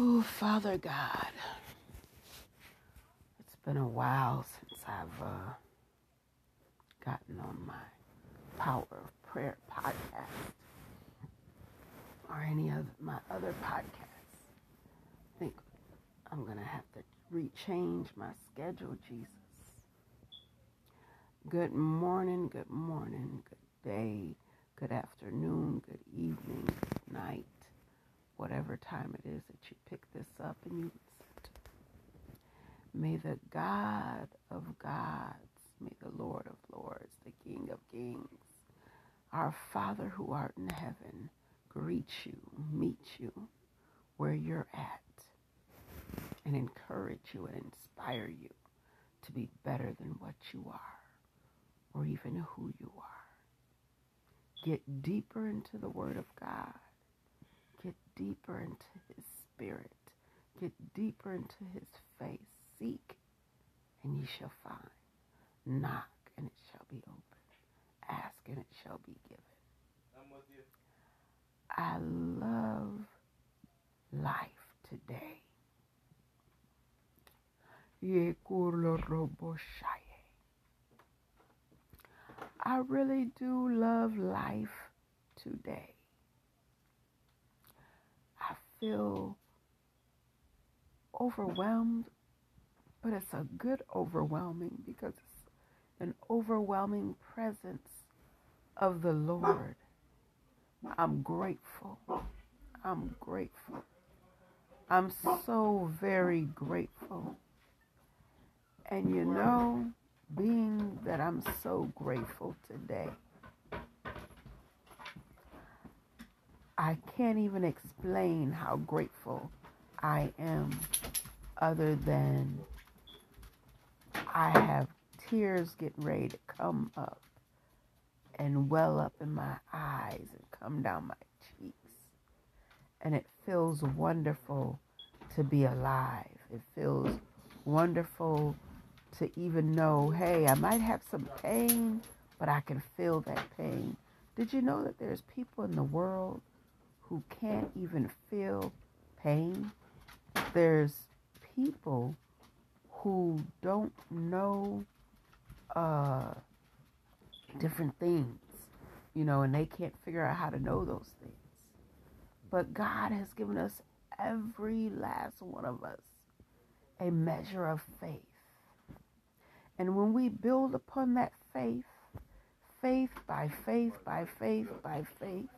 Oh, Father God, it's been a while since I've uh, gotten on my Power of Prayer podcast or any of my other podcasts. I think I'm going to have to rechange my schedule, Jesus. Good morning, good morning, good day, good afternoon, good evening, good night whatever time it is that you pick this up and you listen. May the God of gods, may the Lord of lords, the King of kings, our Father who art in heaven, greet you, meet you where you're at, and encourage you and inspire you to be better than what you are, or even who you are. Get deeper into the Word of God deeper into his spirit. Get deeper into his face. Seek, and ye shall find. Knock, and it shall be opened. Ask, and it shall be given. I'm with you. I love life today. I really do love life today feel overwhelmed, but it's a good overwhelming because it's an overwhelming presence of the Lord. I'm grateful. I'm grateful. I'm so very grateful. And you know, being that I'm so grateful today, I can't even explain how grateful I am, other than I have tears getting ready to come up and well up in my eyes and come down my cheeks. And it feels wonderful to be alive. It feels wonderful to even know, hey, I might have some pain, but I can feel that pain. Did you know that there's people in the world who can't even feel pain. There's people who don't know uh, different things, you know, and they can't figure out how to know those things. But God has given us, every last one of us, a measure of faith. And when we build upon that faith, faith by faith by faith by faith,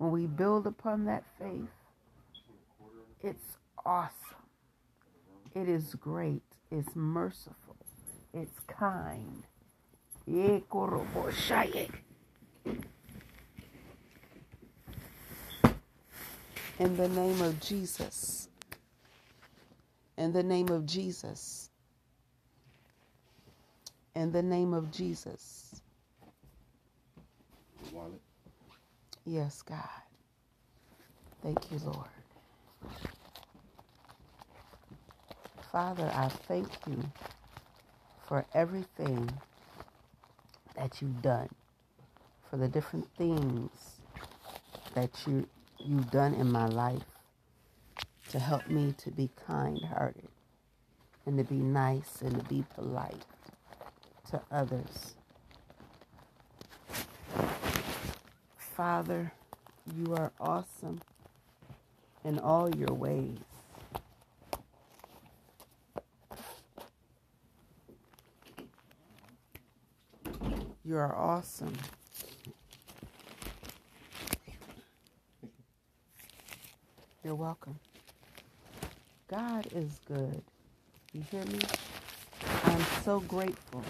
when we build upon that faith, it's awesome. It is great. It's merciful. It's kind. In the name of Jesus. In the name of Jesus. In the name of Jesus. Yes, God. Thank you, Lord. Father, I thank you for everything that you've done, for the different things that you, you've done in my life to help me to be kind hearted and to be nice and to be polite to others. Father, you are awesome in all your ways. You are awesome. You're welcome. God is good. You hear me? I'm so grateful.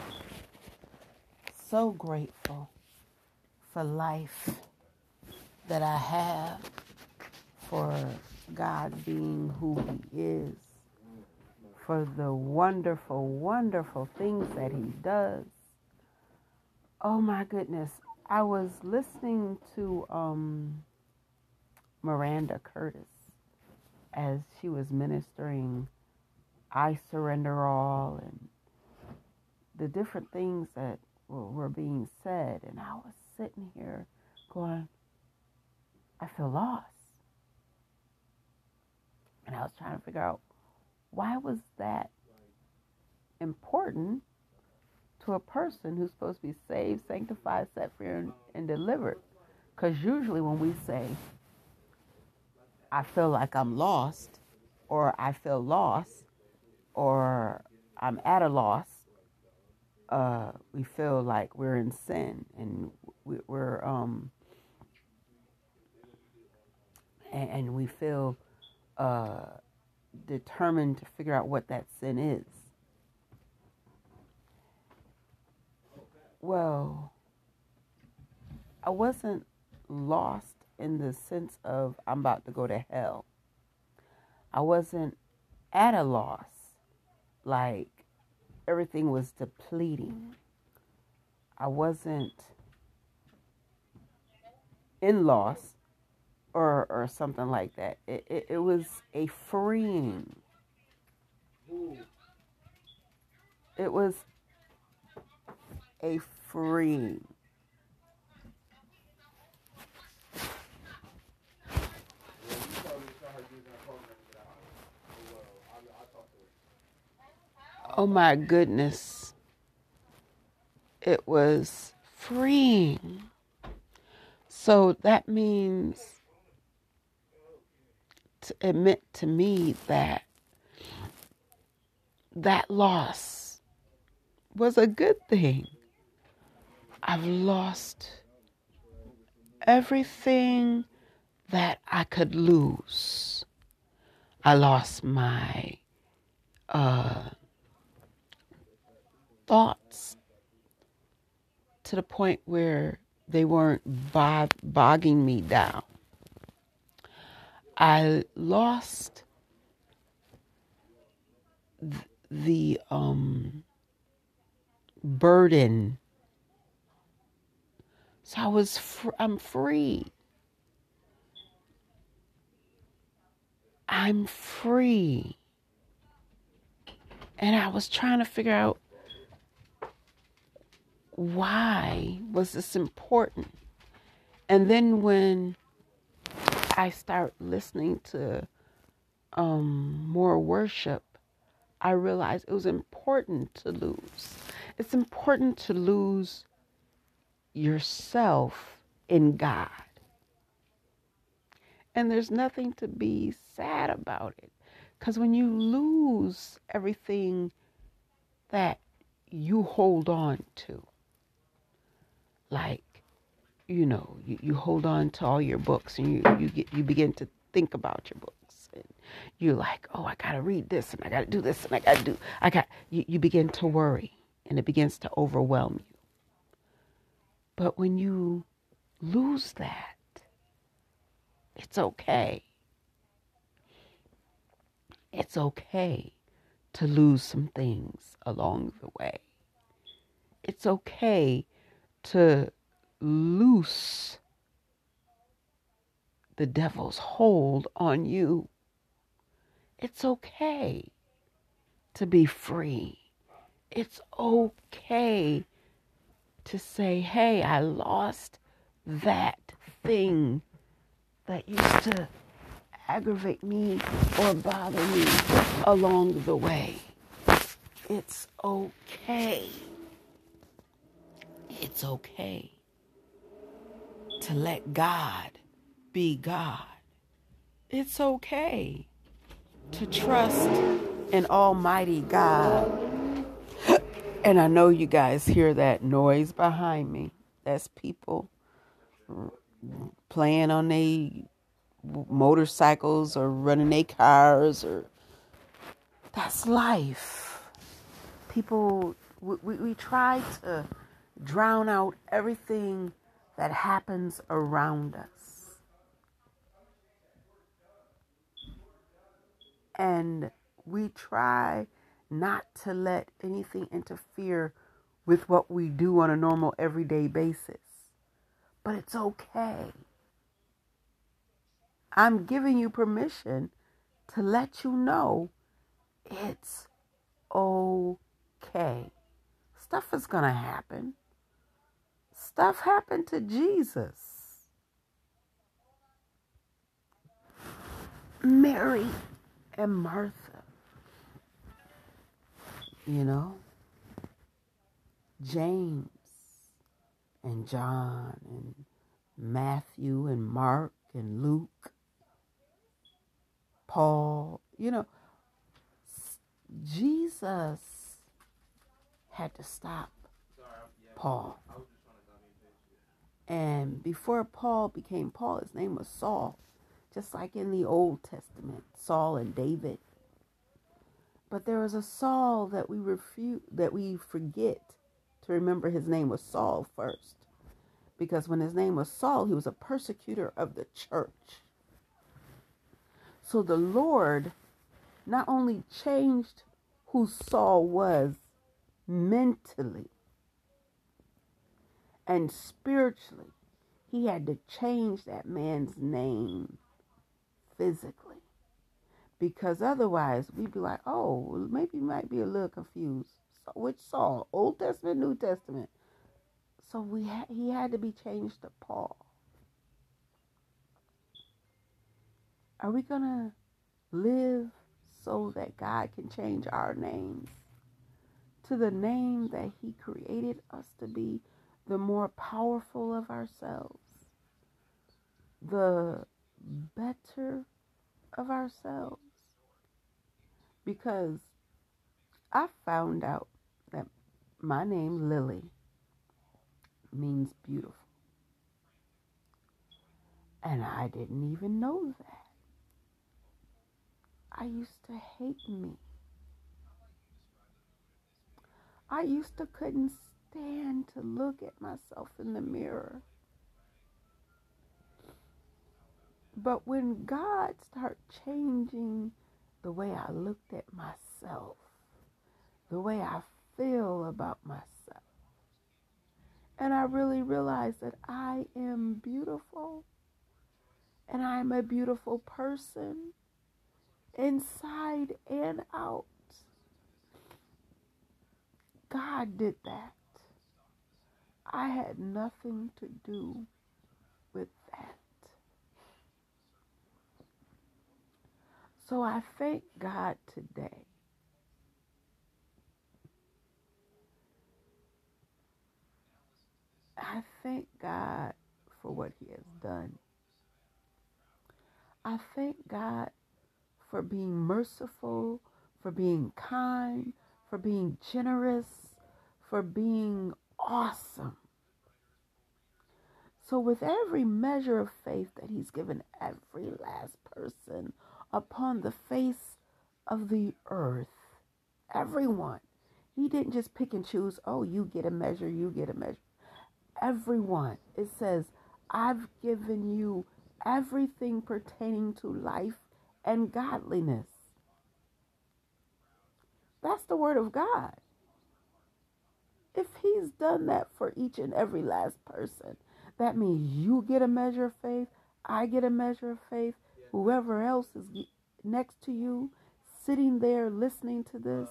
So grateful for life that I have for God being who He is, for the wonderful, wonderful things that He does. Oh my goodness. I was listening to um, Miranda Curtis as she was ministering I Surrender All and the different things that were being said. And I was sitting here going, I feel lost. And I was trying to figure out why was that important to a person who's supposed to be saved, sanctified, set free, and, and delivered. Because usually when we say, I feel like I'm lost, or I feel lost, or I'm at a loss, uh, we feel like we're in sin and we, are um, and, and we feel uh, determined to figure out what that sin is. Well, I wasn't lost in the sense of I'm about to go to hell. I wasn't at a loss, like everything was depleting. I wasn't in loss or or something like that. It, it, it was a freeing. It was a freeing. Oh my goodness. It was freeing. So that means to admit to me that that loss was a good thing. I've lost everything that I could lose. I lost my uh, thoughts to the point where they weren't bog- bogging me down. I lost th- the um, burden. So I was, fr- I'm free. I'm free. And I was trying to figure out why was this important? And then when I start listening to um, more worship, I realized it was important to lose. It's important to lose yourself in God. And there's nothing to be sad about it. Because when you lose everything that you hold on to, like you know you, you hold on to all your books and you you get you begin to think about your books. And you're like oh i gotta read this and i gotta do this and i gotta do i got you, you begin to worry and it begins to overwhelm you. But when you lose that it's okay. It's okay to lose some things along the way. It's okay to loose the devil's hold on you. It's okay to be free. It's okay to say, hey, I lost that thing that used to aggravate me or bother me along the way. It's okay it's okay to let God be God. It's okay to trust in Almighty God. And I know you guys hear that noise behind me. That's people playing on their motorcycles or running their cars or that's life. People we, we, we try to drown out everything that happens around us. And we try not to let anything interfere with what we do on a normal everyday basis. But it's okay. I'm giving you permission to let you know it's okay. Stuff is going to happen. Stuff happened to Jesus. Mary and Martha. You know? James and John and Matthew and Mark and Luke, Paul, you know, Jesus had to stop Paul. And before Paul became Paul, his name was Saul, just like in the Old Testament, Saul and David. But there was a Saul that we refute that we forget to remember his name was Saul first. Because when his name was Saul, he was a persecutor of the church. So the Lord not only changed who Saul was mentally and spiritually, he had to change that man's name physically. Because otherwise, we'd be like, oh, maybe you might be a little confused. So, which Saul? Old Testament, New Testament? So we ha- he had to be changed to Paul. Are we going to live so that God can change our names to the name that He created us to be, the more powerful of ourselves, the better of ourselves. Because I found out that my name, Lily, means beautiful. And I didn't even know that. I used to hate me. I used to couldn't stand to look at myself in the mirror. But when God started changing the way I looked at myself, the way I feel about myself, and I really realized that I am beautiful and I'm a beautiful person inside and out. God did that. I had nothing to do with that. So I thank God today. I thank God for what He has done. I thank God for being merciful, for being kind, for being generous, for being awesome. So, with every measure of faith that He's given every last person upon the face of the earth, everyone, He didn't just pick and choose, oh, you get a measure, you get a measure. Everyone, it says, I've given you everything pertaining to life and godliness. That's the word of God. If he's done that for each and every last person, that means you get a measure of faith, I get a measure of faith, whoever else is next to you, sitting there listening to this,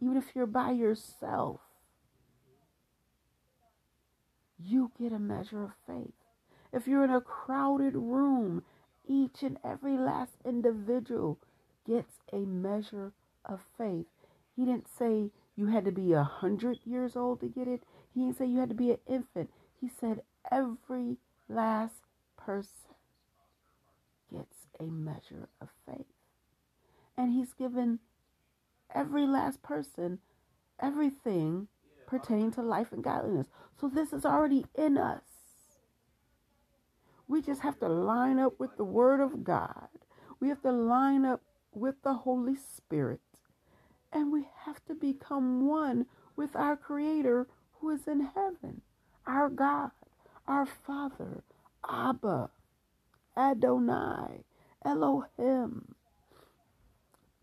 even if you're by yourself, you get a measure of faith. If you're in a crowded room each and every last individual gets a measure of faith. He didn't say you had to be a hundred years old to get it. He didn't say you had to be an infant. He said every last person gets a measure of faith. And he's given every last person everything pertaining to life and godliness. So this is already in us. We just have to line up with the Word of God. We have to line up with the Holy Spirit. And we have to become one with our Creator who is in heaven, our God, our Father, Abba, Adonai, Elohim,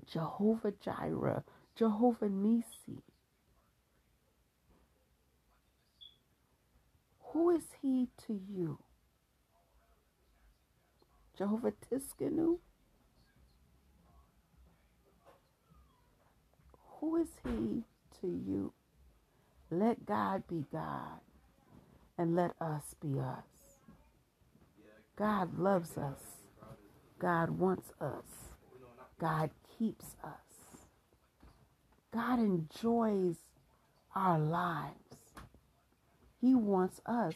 Jehovah Jireh, Jehovah Nisi. Who is He to you? Jehovah Tsidkenu? Who is he to you? Let God be God and let us be us. God loves us. God wants us. God keeps us. God enjoys our lives. He wants us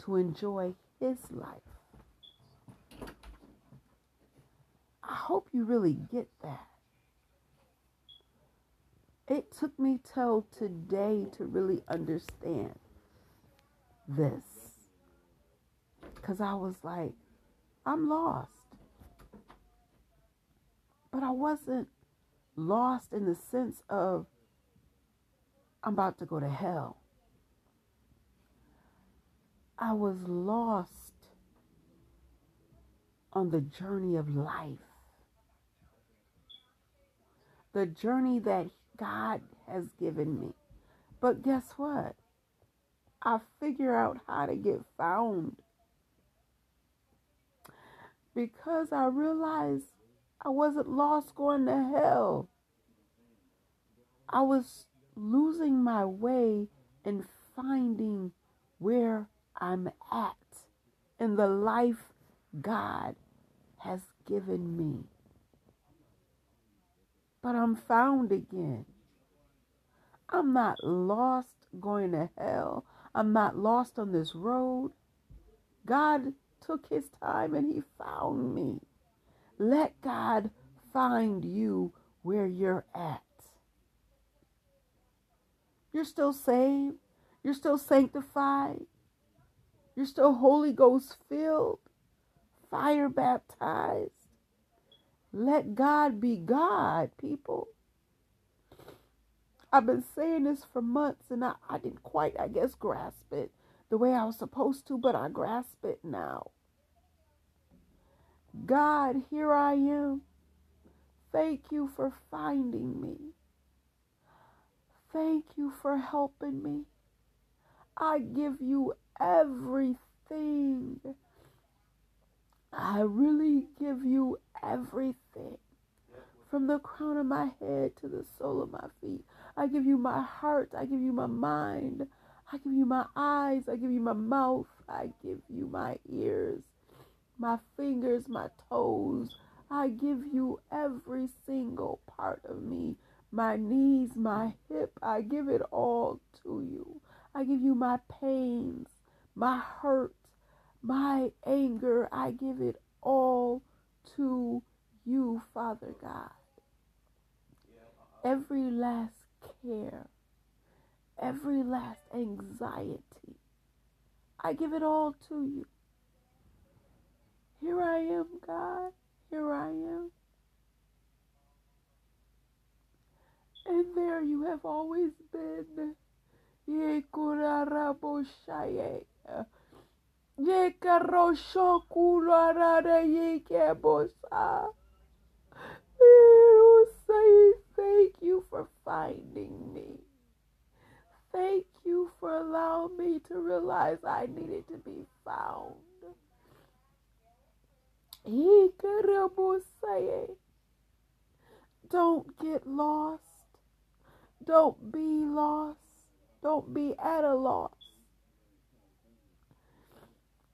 to enjoy His life. I hope you really get that. It took me till today to really understand this. Because I was like, I'm lost. But I wasn't lost in the sense of I'm about to go to hell. I was lost on the journey of life. The journey that God has given me. But guess what? I figure out how to get found. Because I realized I wasn't lost going to hell. I was losing my way and finding where I'm at in the life God has given me. But I'm found again. I'm not lost going to hell. I'm not lost on this road. God took his time and he found me. Let God find you where you're at. You're still saved. You're still sanctified. You're still Holy Ghost filled, fire baptized. Let God be God, people. I've been saying this for months and I, I didn't quite, I guess, grasp it the way I was supposed to, but I grasp it now. God, here I am. Thank you for finding me. Thank you for helping me. I give you everything. I really give you everything. From the crown of my head to the sole of my feet. I give you my heart. I give you my mind. I give you my eyes. I give you my mouth. I give you my ears, my fingers, my toes. I give you every single part of me. My knees, my hip. I give it all to you. I give you my pains, my hurt, my anger. I give it all to you, Father God. Every last care, every last anxiety. I give it all to you. Here I am, God. Here I am. And there you have always been. Say thank you for finding me. Thank you for allowing me to realize I needed to be found. Don't get lost. Don't be lost. Don't be at a loss.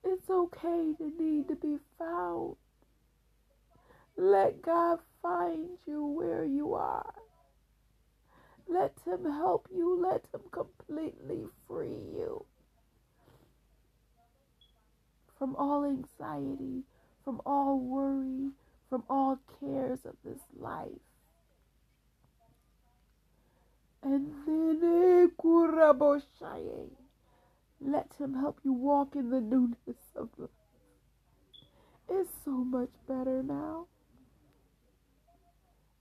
It's okay to need to be found. Let God find you where you are. Let Him help you. Let Him completely free you from all anxiety, from all worry, from all cares of this life. And then eh, let him help you walk in the newness of life. It's so much better now.